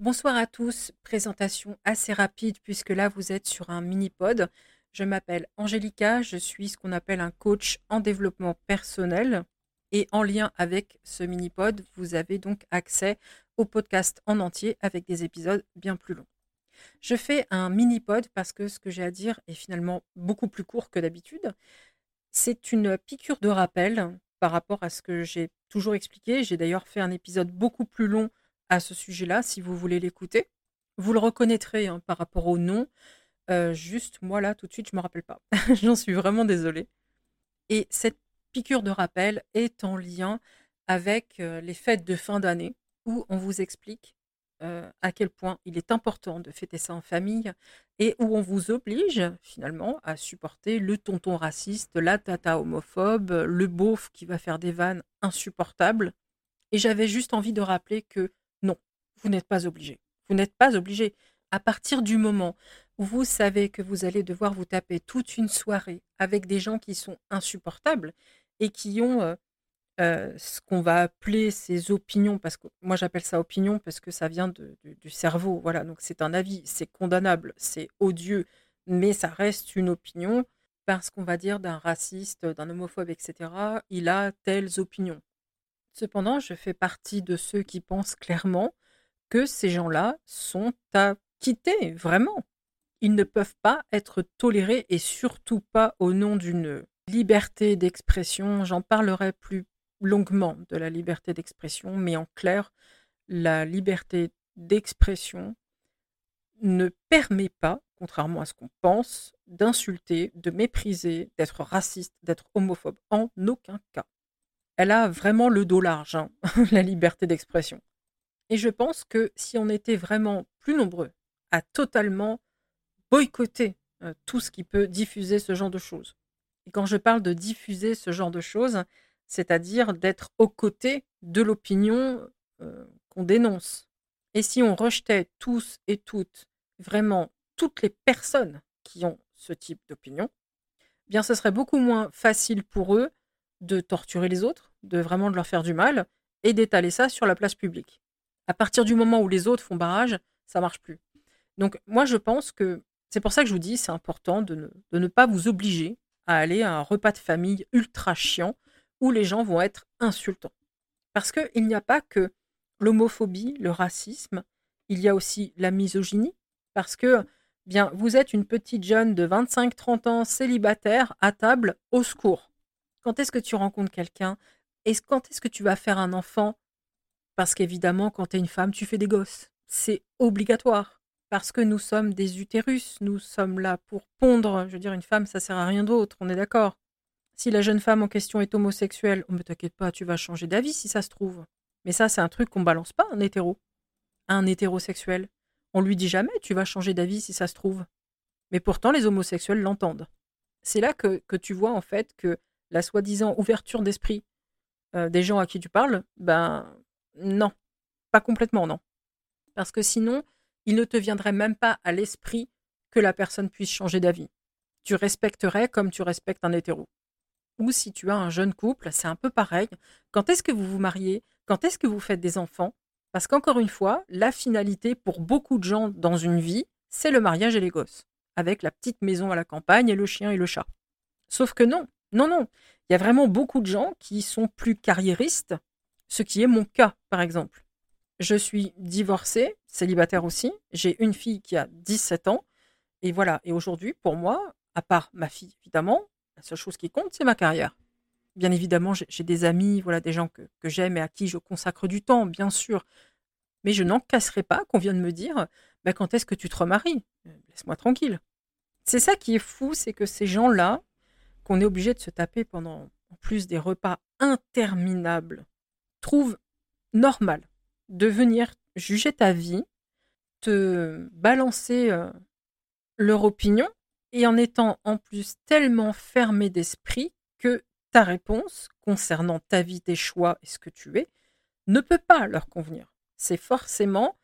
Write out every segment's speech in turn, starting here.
Bonsoir à tous. Présentation assez rapide puisque là vous êtes sur un mini-pod. Je m'appelle Angélica, je suis ce qu'on appelle un coach en développement personnel. Et en lien avec ce mini-pod, vous avez donc accès au podcast en entier avec des épisodes bien plus longs. Je fais un mini-pod parce que ce que j'ai à dire est finalement beaucoup plus court que d'habitude. C'est une piqûre de rappel par rapport à ce que j'ai toujours expliqué. J'ai d'ailleurs fait un épisode beaucoup plus long à ce sujet-là, si vous voulez l'écouter. Vous le reconnaîtrez hein, par rapport au nom. Euh, juste, moi là, tout de suite, je ne me rappelle pas. J'en suis vraiment désolée. Et cette piqûre de rappel est en lien avec euh, les fêtes de fin d'année, où on vous explique euh, à quel point il est important de fêter ça en famille et où on vous oblige finalement à supporter le tonton raciste, la tata homophobe, le beauf qui va faire des vannes insupportables. Et j'avais juste envie de rappeler que vous n'êtes pas obligé. Vous n'êtes pas obligé. À partir du moment où vous savez que vous allez devoir vous taper toute une soirée avec des gens qui sont insupportables et qui ont euh, euh, ce qu'on va appeler ses opinions, parce que moi j'appelle ça opinion parce que ça vient du cerveau, voilà, donc c'est un avis, c'est condamnable, c'est odieux, mais ça reste une opinion parce qu'on va dire d'un raciste, d'un homophobe, etc., il a telles opinions. Cependant, je fais partie de ceux qui pensent clairement que ces gens-là sont à quitter, vraiment. Ils ne peuvent pas être tolérés et surtout pas au nom d'une liberté d'expression. J'en parlerai plus longuement de la liberté d'expression, mais en clair, la liberté d'expression ne permet pas, contrairement à ce qu'on pense, d'insulter, de mépriser, d'être raciste, d'être homophobe, en aucun cas. Elle a vraiment le dos large, hein, la liberté d'expression. Et je pense que si on était vraiment plus nombreux à totalement boycotter tout ce qui peut diffuser ce genre de choses, et quand je parle de diffuser ce genre de choses, c'est-à-dire d'être aux côtés de l'opinion qu'on dénonce. Et si on rejetait tous et toutes, vraiment toutes les personnes qui ont ce type d'opinion, eh bien ce serait beaucoup moins facile pour eux de torturer les autres, de vraiment leur faire du mal et d'étaler ça sur la place publique. À partir du moment où les autres font barrage, ça marche plus. Donc moi je pense que c'est pour ça que je vous dis c'est important de ne, pas vous obliger à aller à un repas de famille ultra chiant où les gens vont être insultants. Parce qu'il n'y a pas que l'homophobie, le racisme, il y a aussi la misogynie, parce que bien, vous êtes une petite jeune de 25-30 ans, célibataire, à table, au secours. Quand est-ce que tu rencontres quelqu'un? Et quand est-ce que tu vas faire un enfant Parce qu'évidemment, quand tu es une femme, tu fais des gosses. C'est obligatoire. Parce que nous sommes des utérus, nous sommes là pour pondre. Je veux dire, une femme, ça sert à rien d'autre, on est d'accord. Si la jeune femme en question est homosexuelle, on oh, ne t'inquiète pas, tu vas changer d'avis si ça se trouve. Mais ça, c'est un truc qu'on balance pas un hétéro. un hétérosexuel. On lui dit jamais tu vas changer d'avis si ça se trouve. Mais pourtant, les homosexuels l'entendent. C'est là que, tu vois en fait que la soi-disant ouverture d'esprit euh, des gens à qui tu parles, ben non, pas complètement non. Parce que sinon, il ne te viendrait même pas à l'esprit que la personne puisse changer d'avis. Tu respecterais comme tu respectes un hétéro ou si tu as un jeune couple, c'est un peu pareil. Quand est-ce que vous vous mariez? Quand est-ce que vous faites des enfants? Parce qu'encore une fois, la finalité pour beaucoup de gens dans une vie, c'est le mariage et les gosses, avec la petite maison à la campagne et le chien et le chat. Sauf que non, non, non. Il y a vraiment beaucoup de gens qui sont plus carriéristes, ce qui est mon cas, par exemple. Je suis divorcée, célibataire aussi. J'ai une fille qui a 17 ans. Et voilà. Et aujourd'hui, pour moi, à part ma fille, évidemment, la seule chose qui compte, c'est ma carrière. Bien évidemment, j'ai des amis, voilà, des gens que, j'aime et à qui je consacre du temps, bien sûr. Mais je n'en casserai pas qu'on vienne me dire bah, quand est-ce que tu te remaries? Laisse-moi tranquille. C'est ça qui est fou, c'est que ces gens-là, qu'on est obligé de se taper pendant en plus des repas interminables, trouvent normal de venir juger ta vie, te balancer euh, leur opinion et en étant en plus tellement fermé d'esprit que ta réponse concernant ta vie, tes choix et ce que tu es ne peut pas leur convenir. C'est forcément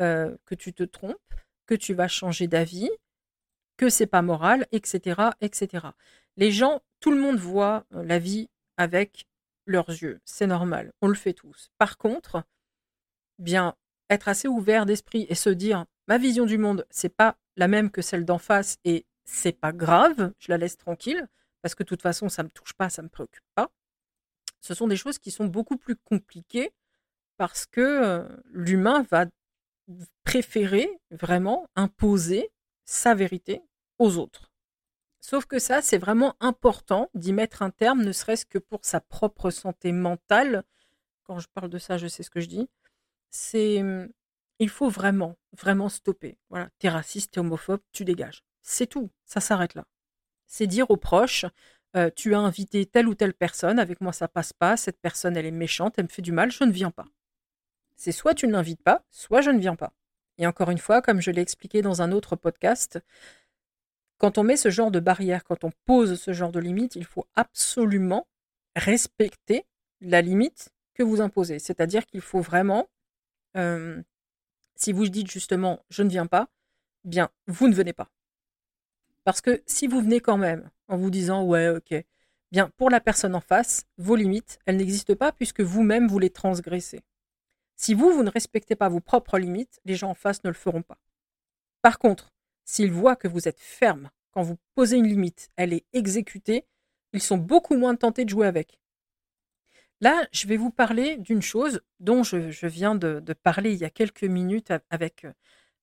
euh, que tu te trompes, que tu vas changer d'avis, que c'est pas moral, etc., etc. Les gens, tout le monde voit euh, la vie avec leurs yeux, c'est normal, on le fait tous. Par contre, bien être assez ouvert d'esprit et se dire ma vision du monde, c'est pas la même que celle d'en face et c'est pas grave, je la laisse tranquille parce que de toute façon ça me touche pas, ça me préoccupe pas. Ce sont des choses qui sont beaucoup plus compliquées parce que euh, l'humain va préférer vraiment imposer sa vérité aux autres. Sauf que ça, c'est vraiment important d'y mettre un terme, ne serait-ce que pour sa propre santé mentale. Quand je parle de ça, je sais ce que je dis. C'est hum, il faut vraiment, vraiment stopper. Voilà, t'es raciste, t'es homophobe, tu dégages. C'est tout, ça s'arrête là. C'est dire aux proches, euh, tu as invité telle ou telle personne, avec moi ça passe pas, cette personne elle est méchante, elle me fait du mal, je ne viens pas. C'est soit tu ne l'invites pas, soit je ne viens pas. Et encore une fois, comme je l'ai expliqué dans un autre podcast, quand on met ce genre de barrière, quand on pose ce genre de limite, il faut absolument respecter la limite que vous imposez. C'est-à-dire qu'il faut vraiment, euh, si vous dites justement je ne viens pas, bien vous ne venez pas. Parce que si vous venez quand même en vous disant ouais ok, bien pour la personne en face, vos limites, elles n'existent pas puisque vous-même vous les transgressez. Si vous, vous ne respectez pas vos propres limites, les gens en face ne le feront pas. Par contre, S'ils voient que vous êtes ferme quand vous posez une limite, elle est exécutée, ils sont beaucoup moins tentés de jouer avec. Là, je vais vous parler d'une chose dont je, viens de, parler il y a quelques minutes avec,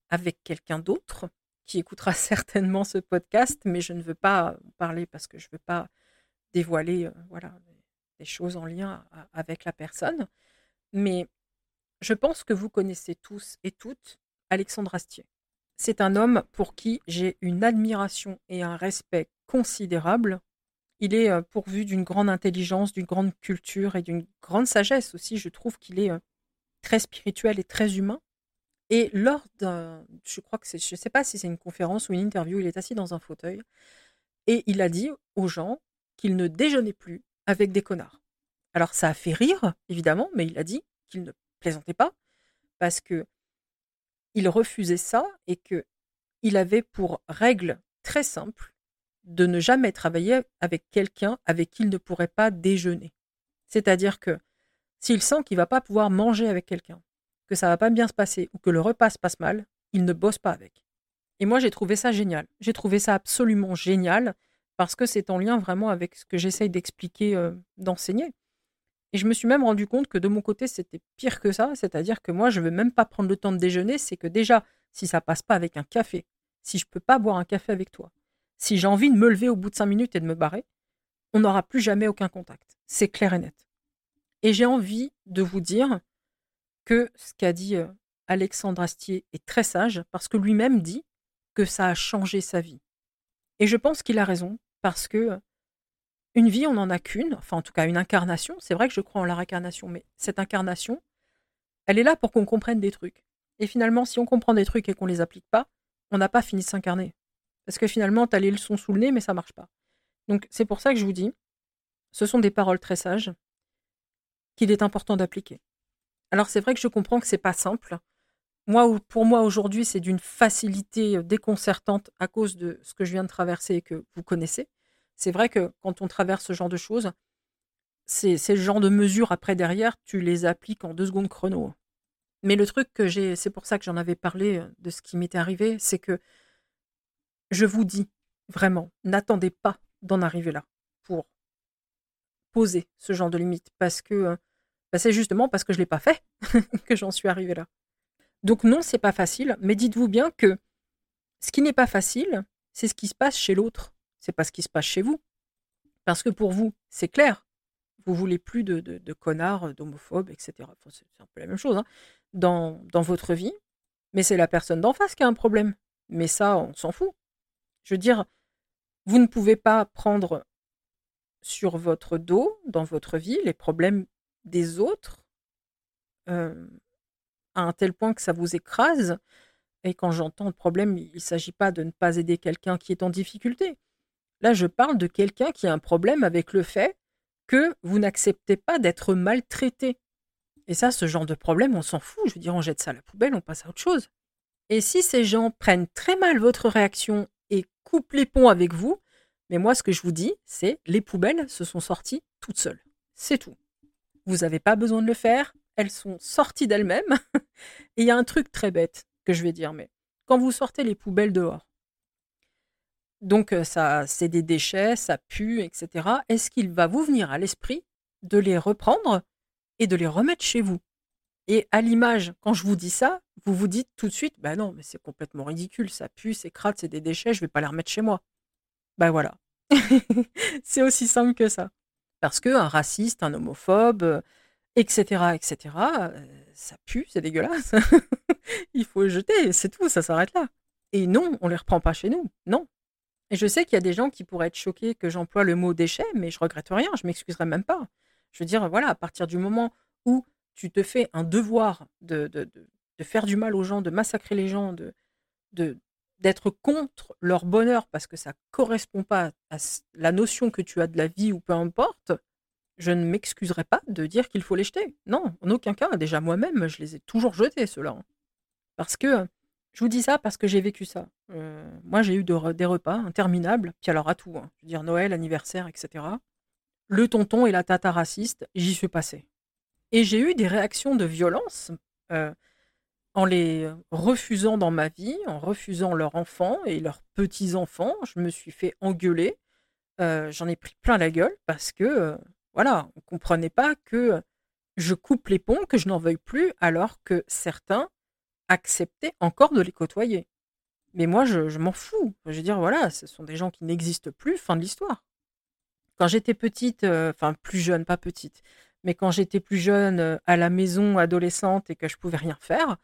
avec quelqu'un d'autre qui écoutera certainement ce podcast, mais je ne veux pas parler parce que je ne veux pas dévoiler euh, des choses en lien avec la personne. Mais je pense que vous connaissez tous et toutes Alexandre Astier. C'est un homme pour qui j'ai une admiration et un respect considérable. Il est euh, pourvu d'une grande intelligence, d'une grande culture et d'une grande sagesse aussi. Je trouve qu'il est euh, très spirituel et très humain. Et lors d'un, je crois que je ne sais pas si c'est une conférence ou une interview, il est assis dans un fauteuil et il a dit aux gens qu'il ne déjeunait plus avec des connards. Alors ça a fait rire, évidemment, mais il a dit qu'il ne plaisantait pas parce que il refusait ça et que il avait pour règle très simple de ne jamais travailler avec quelqu'un avec qui il ne pourrait pas déjeuner. C'est-à-dire que s'il sent qu'il va pas pouvoir manger avec quelqu'un, que ça va pas bien se passer ou que le repas se passe mal, il ne bosse pas avec. Et moi, j'ai trouvé ça génial. J'ai trouvé ça absolument génial parce que c'est en lien vraiment avec ce que j'essaye d'expliquer, euh, d'enseigner. Et je me suis même rendu compte que de mon côté, c'était pire que ça. C'est-à-dire que moi, je ne veux même pas prendre le temps de déjeuner. C'est que déjà, si ça passe pas avec un café, si je peux pas boire un café avec toi, si j'ai envie de me lever au bout de cinq minutes et de me barrer, on n'aura plus jamais aucun contact. C'est clair et net. Et j'ai envie de vous dire que ce qu'a dit euh, Alexandre Astier est très sage parce que lui-même dit que ça a changé sa vie. Et je pense qu'il a raison parce que une vie, on n'en a qu'une, enfin en tout cas une incarnation. C'est vrai que je crois en la réincarnation, mais cette incarnation, elle est là pour qu'on comprenne des trucs. Et finalement, si on comprend des trucs et qu'on les applique pas, on n'a pas fini de s'incarner. Parce que finalement, tu as les leçons sous le nez, mais ça marche pas. Donc c'est pour ça que je vous dis, ce sont des paroles très sages qu'il est important d'appliquer. Alors c'est vrai que je comprends que c'est pas simple. Moi, pour moi aujourd'hui, c'est d'une facilité déconcertante à cause de ce que je viens de traverser et que vous connaissez. C'est vrai que quand on traverse ce genre de choses, c'est le genre de mesures après derrière, tu les appliques en deux secondes chrono. Mais le truc que j'ai, c'est pour ça que j'en avais parlé euh, de ce qui m'était arrivé, c'est que je vous dis vraiment, n'attendez pas d'en arriver là pour poser ce genre de limite, parce que euh, bah, c'est justement parce que je l'ai pas fait que j'en suis arrivé là. Donc non, c'est pas facile, mais dites-vous bien que ce qui n'est pas facile, c'est ce qui se passe chez l'autre c'est pas ce qui se passe chez vous. Parce que pour vous, c'est clair, vous voulez plus de, connards, d'homophobes, etc. c'est un peu la même chose hein, dans, dans votre vie, mais c'est la personne d'en face qui a un problème. Mais ça, on s'en fout. Je veux dire, vous ne pouvez pas prendre sur votre dos, dans votre vie, les problèmes des autres euh, à un tel point que ça vous écrase. Et quand j'entends le problème, il ne s'agit pas de ne pas aider quelqu'un qui est en difficulté. Là, je parle de quelqu'un qui a un problème avec le fait que vous n'acceptez pas d'être maltraité. Et ça, ce genre de problème, on s'en fout. Je veux dire, on jette ça à la poubelle, on passe à autre chose. Et si ces gens prennent très mal votre réaction et coupent les ponts avec vous, mais moi, ce que je vous dis, c'est les poubelles se sont sorties toutes seules. C'est tout. Vous n'avez pas besoin de le faire, elles sont sorties d'elles-mêmes. Et il y a un truc très bête que je vais dire, mais quand vous sortez les poubelles dehors, donc ça, c'est des déchets, ça pue, etc. Est-ce qu'il va vous venir à l'esprit de les reprendre et de les remettre chez vous? Et à l'image, quand je vous dis ça, vous vous dites tout de suite, bah non, mais c'est complètement ridicule, ça pue, c'est crade, c'est des déchets, je vais pas les remettre chez moi. Ben voilà. c'est aussi simple que ça. Parce qu'un raciste, un homophobe, etc., etc., ça pue, c'est dégueulasse. Il faut jeter, c'est tout, ça s'arrête là. Et non, on les reprend pas chez nous. Non. Et je sais qu'il y a des gens qui pourraient être choqués que j'emploie le mot déchet, mais je regrette rien, je m'excuserai même pas. Je veux dire, voilà, à partir du moment où tu te fais un devoir de, de, de, faire du mal aux gens, de massacrer les gens, de, d'être contre leur bonheur parce que ça correspond pas à la notion que tu as de la vie ou peu importe, je ne m'excuserai pas de dire qu'il faut les jeter. Non, en aucun cas. Déjà moi-même, je les ai toujours jetés, ceux-là. Parce que, je vous dis ça parce que j'ai vécu ça. Euh, moi, j'ai eu des repas interminables, puis alors à tout. Hein. Je veux dire Noël, anniversaire, etc. Le tonton et la tata raciste, j'y suis passé. Et j'ai eu des réactions de violence. Euh, en les refusant dans ma vie, en refusant leurs enfants et leurs petits-enfants, je me suis fait engueuler. Euh, j'en ai pris plein la gueule parce que, voilà, on ne comprenait pas que je coupe les ponts, que je n'en veuille plus, alors que certains acceptaient encore de les côtoyer. Mais moi, je, m'en fous. Je veux dire, voilà, ce sont des gens qui n'existent plus, fin de l'histoire. Quand j'étais petite, euh, enfin plus jeune, pas petite, mais quand j'étais plus jeune, à la maison, adolescente, et que je pouvais rien faire,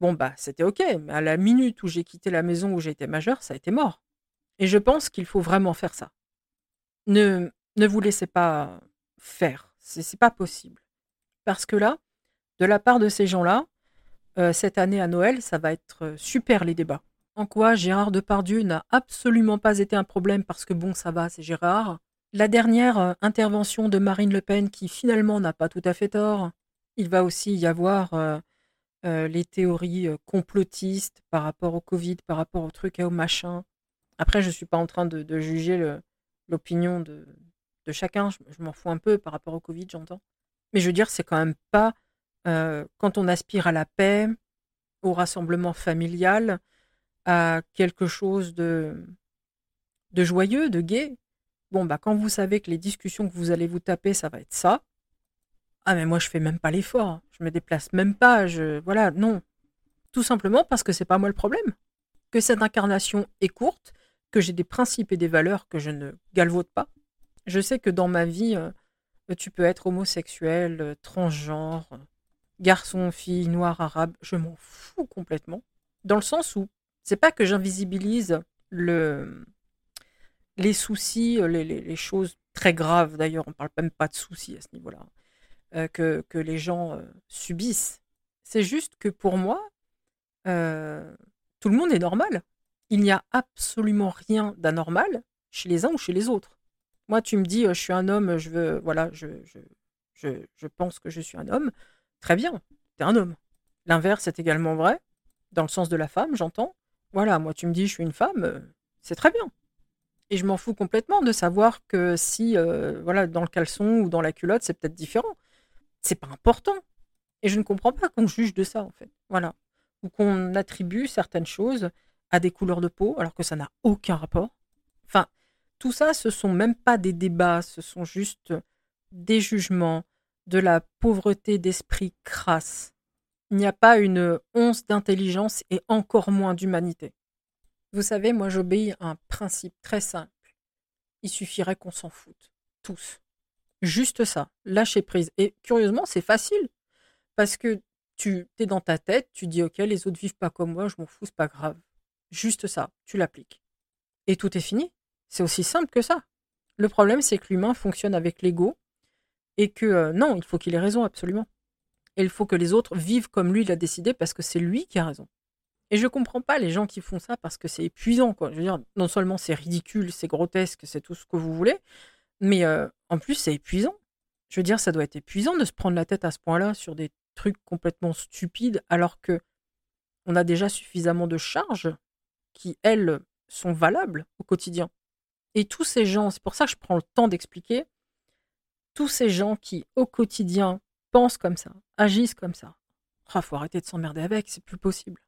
Bon, bah, c'était OK, mais à la minute où j'ai quitté la maison où j'étais majeure, ça a été mort. Et je pense qu'il faut vraiment faire ça. Ne, ne vous laissez pas faire. C'est, c'est pas possible. Parce que là, de la part de ces gens-là, euh, cette année à Noël, ça va être euh, super les débats. En quoi Gérard Depardieu n'a absolument pas été un problème parce que bon, ça va, c'est Gérard. La dernière euh, intervention de Marine Le Pen qui finalement n'a pas tout à fait tort. Il va aussi y avoir les théories complotistes par rapport au Covid, par rapport au truc et au machin. Après, je ne suis pas en train de, juger l'opinion de, chacun, je, m'en fous un peu par rapport au Covid, j'entends. Mais je veux dire, c'est quand même pas euh, quand on aspire à la paix, au rassemblement familial, à quelque chose de, de joyeux, de gai. Bon, bah, quand vous savez que les discussions que vous allez vous taper, ça va être ça, ah mais moi je fais même pas l'effort, je me déplace même pas, je voilà, non. Tout simplement parce que c'est pas moi le problème. Que cette incarnation est courte, que j'ai des principes et des valeurs que je ne galvaude pas. Je sais que dans ma vie, euh, tu peux être homosexuel, euh, transgenre, garçon, fille, noir, arabe, je m'en fous complètement. Dans le sens où c'est pas que j'invisibilise le les soucis, les, les, choses très graves d'ailleurs, on parle même pas de soucis à ce niveau-là. Euh, que, que, les gens euh, subissent. C'est juste que pour moi, euh, tout le monde est normal. Il n'y a absolument rien d'anormal chez les uns ou chez les autres. Moi, tu me dis, je suis un homme, je veux, voilà, je, je, je pense que je suis un homme. Très bien, tu es un homme. L'inverse est également vrai, dans le sens de la femme, j'entends. Voilà, moi, tu me dis, je suis une femme, c'est très bien. Et je m'en fous complètement de savoir que si, voilà, dans le caleçon ou dans la culotte, c'est peut-être différent c'est pas important. Et je ne comprends pas qu'on juge de ça, en fait. Voilà. Ou qu'on attribue certaines choses à des couleurs de peau, alors que ça n'a aucun rapport. Enfin, tout ça, ce sont même pas des débats, ce sont juste des jugements, de la pauvreté d'esprit crasse. Il n'y a pas une once d'intelligence et encore moins d'humanité. Vous savez, moi j'obéis à un principe très simple. Il suffirait qu'on s'en foute. Tous. Juste ça, lâcher prise. Et curieusement, c'est facile. Parce que tu es dans ta tête, tu dis ok, les autres vivent pas comme moi, je m'en fous, c'est pas grave. Juste ça, tu l'appliques. Et tout est fini. C'est aussi simple que ça. Le problème, c'est que l'humain fonctionne avec l'ego et que euh, non, il faut qu'il ait raison absolument. Et il faut que les autres vivent comme lui l'a décidé parce que c'est lui qui a raison. Et je comprends pas les gens qui font ça parce que c'est épuisant. Je veux dire, non seulement c'est ridicule, c'est grotesque, c'est tout ce que vous voulez, mais en plus, c'est épuisant. Je veux dire, ça doit être épuisant de se prendre la tête à ce point-là sur des trucs complètement stupides, alors que on a déjà suffisamment de charges qui, elles, sont valables au quotidien. Et tous ces gens, c'est pour ça que je prends le temps d'expliquer, tous ces gens qui, au quotidien, pensent comme ça, agissent comme ça. Il faut arrêter de s'emmerder avec, c'est plus possible.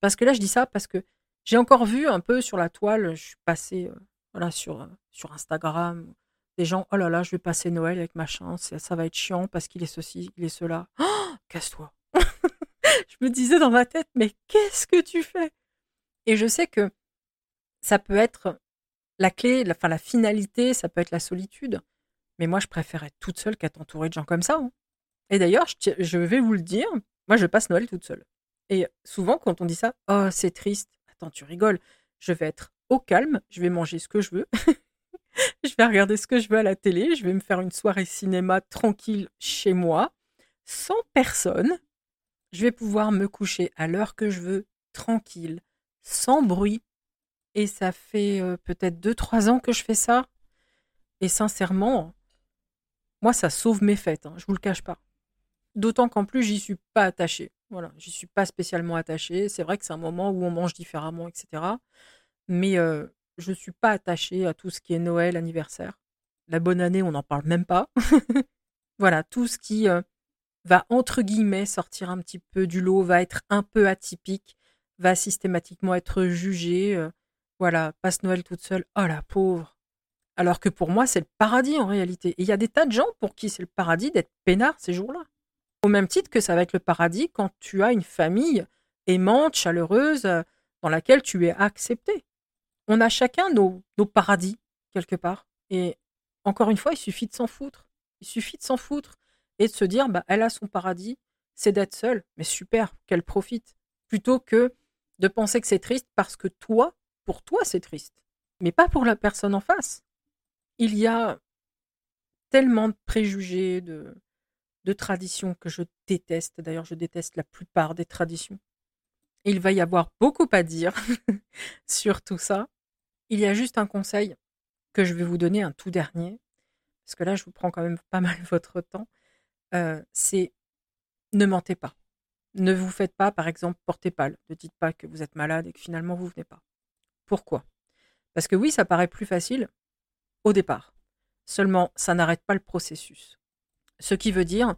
Parce que là, je dis ça parce que j'ai encore vu un peu sur la toile, je suis passée euh, euh, sur Instagram, des gens, oh là là, je vais passer Noël avec machin, ça, ça va être chiant parce qu'il est ceci, il est cela. Oh, casse-toi. je me disais dans ma tête, mais qu'est-ce que tu fais? Et je sais que ça peut être la clé, enfin la finalité, ça peut être la solitude. Mais moi, je préfère être toute seule qu'être entourée de gens comme ça. Hein. Et d'ailleurs, je, vais vous le dire, moi, je passe Noël toute seule. Et souvent, quand on dit ça, oh, c'est triste. Attends, tu rigoles. Je vais être au calme, je vais manger ce que je veux, je vais regarder ce que je veux à la télé, je vais me faire une soirée cinéma tranquille chez moi, sans personne. Je vais pouvoir me coucher à l'heure que je veux, tranquille, sans bruit. Et ça fait euh, peut-être 2-3 ans que je fais ça. Et sincèrement, moi, ça sauve mes fêtes, hein, je vous le cache pas. D'autant qu'en plus, j'y suis pas attachée. Voilà, j'y suis pas spécialement attachée. C'est vrai que c'est un moment où on mange différemment, etc. Mais euh, je ne suis pas attachée à tout ce qui est Noël, anniversaire. La bonne année, on n'en parle même pas. voilà, tout ce qui euh, va, entre guillemets, sortir un petit peu du lot, va être un peu atypique, va systématiquement être jugé. Euh, voilà, passe Noël toute seule. Oh la pauvre. Alors que pour moi, c'est le paradis en réalité. Et il y a des tas de gens pour qui c'est le paradis d'être peinard ces jours-là. Au même titre que ça va être le paradis quand tu as une famille aimante, chaleureuse, dans laquelle tu es accepté on a chacun nos, paradis, quelque part. Et encore une fois, il suffit de s'en foutre. Il suffit de s'en foutre et de se dire, bah, elle a son paradis, c'est d'être seule. Mais super, qu'elle profite. Plutôt que de penser que c'est triste parce que toi, pour toi, c'est triste. Mais pas pour la personne en face. Il y a tellement de préjugés, de, de traditions que je déteste. D'ailleurs, je déteste la plupart des traditions. Il va y avoir beaucoup à dire sur tout ça. Il y a juste un conseil que je vais vous donner, un tout dernier, parce que là, je vous prends quand même pas mal votre temps. Euh, c'est ne mentez pas. Ne vous faites pas, par exemple, porter pâle. Ne dites pas que vous êtes malade et que finalement vous venez pas. Pourquoi? Parce que oui, ça paraît plus facile au départ. Seulement, ça n'arrête pas le processus. Ce qui veut dire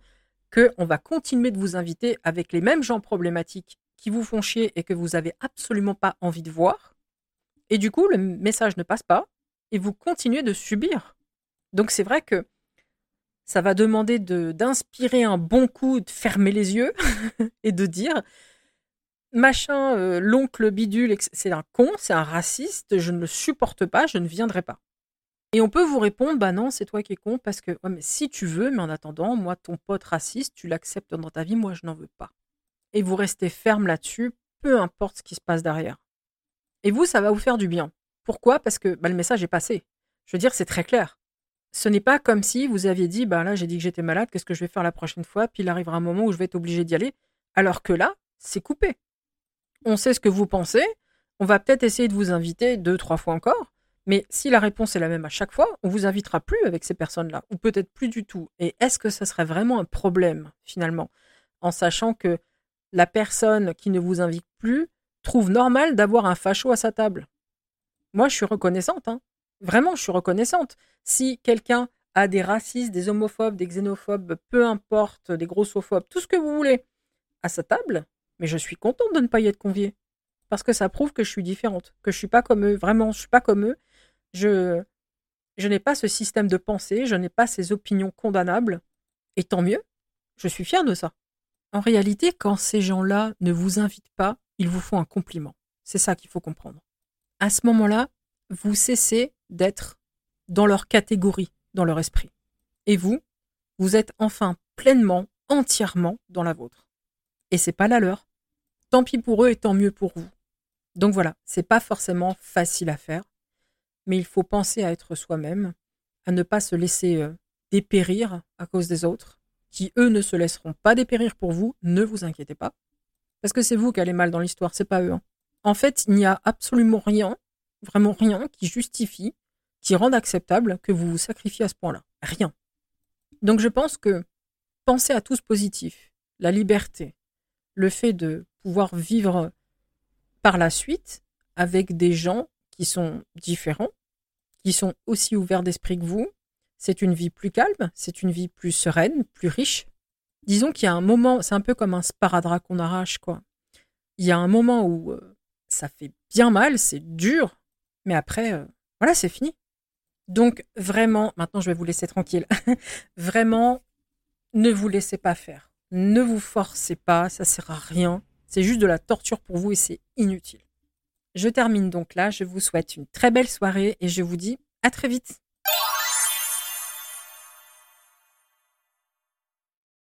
qu'on va continuer de vous inviter avec les mêmes gens problématiques qui vous font chier et que vous n'avez absolument pas envie de voir, et du coup, le message ne passe pas et vous continuez de subir. Donc c'est vrai que ça va demander d'inspirer un bon coup, de fermer les yeux et de dire machin, euh, l'oncle bidule, c'est un con, c'est un raciste, je ne le supporte pas, je ne viendrai pas. Et on peut vous répondre, bah non, c'est toi qui es con, parce que si tu veux, mais en attendant, moi, ton pote raciste, tu l'acceptes dans ta vie, moi, je n'en veux pas. Et vous restez ferme là-dessus, peu importe ce qui se passe derrière. Et vous, ça va vous faire du bien. Pourquoi? Parce que bah, le message est passé. Je veux dire, c'est très clair. Ce n'est pas comme si vous aviez dit, bah là, j'ai dit que j'étais malade, qu'est-ce que je vais faire la prochaine fois? Puis il arrivera un moment où je vais être obligé d'y aller. Alors que là, c'est coupé. On sait ce que vous pensez. On va peut-être essayer de vous inviter deux, trois fois encore. Mais si la réponse est la même à chaque fois, on vous invitera plus avec ces personnes-là, ou peut-être plus du tout. Et est-ce que ça serait vraiment un problème, finalement, en sachant que la personne qui ne vous invite plus trouve normal d'avoir un facho à sa table? Moi, je suis reconnaissante. Hein. Vraiment, je suis reconnaissante. Si quelqu'un a des racistes, des homophobes, des xénophobes, peu importe, des grossophobes, tout ce que vous voulez, à sa table, mais je suis contente de ne pas y être conviée. Parce que ça prouve que je suis différente, que je suis pas comme eux. Vraiment, je suis pas comme eux. Je, n'ai pas ce système de pensée, je n'ai pas ces opinions condamnables. Et tant mieux, je suis fière de ça. En réalité, quand ces gens-là ne vous invitent pas, ils vous font un compliment. C'est ça qu'il faut comprendre. À ce moment-là, vous cessez d'être dans leur catégorie, dans leur esprit. Et vous, vous êtes enfin pleinement, entièrement dans la vôtre. Et c'est pas la leur. Tant pis pour eux et tant mieux pour vous. Donc voilà, c'est pas forcément facile à faire, mais il faut penser à être soi-même, à ne pas se laisser euh, dépérir à cause des autres, qui eux ne se laisseront pas dépérir pour vous, ne vous inquiétez pas. Parce que c'est vous qui allez mal dans l'histoire, c'est pas eux. Hein. En fait, il n'y a absolument rien, vraiment rien, qui justifie, qui rende acceptable que vous vous sacrifiez à ce point-là. Rien. Donc je pense que pensez à tout ce positif, la liberté, le fait de pouvoir vivre par la suite avec des gens qui sont différents, qui sont aussi ouverts d'esprit que vous. C'est une vie plus calme, c'est une vie plus sereine, plus riche. disons qu'il y a un moment, c'est un peu comme un sparadrap qu'on arrache, quoi. Il y a un moment où euh, ça fait bien mal, c'est dur, mais après, euh, voilà, c'est fini. Donc, vraiment, maintenant, je vais vous laisser tranquille. vraiment, ne vous laissez pas faire. Ne vous forcez pas, ça sert à rien. C'est juste de la torture pour vous et c'est inutile. Je termine donc là. Je vous souhaite une très belle soirée et je vous dis à très vite.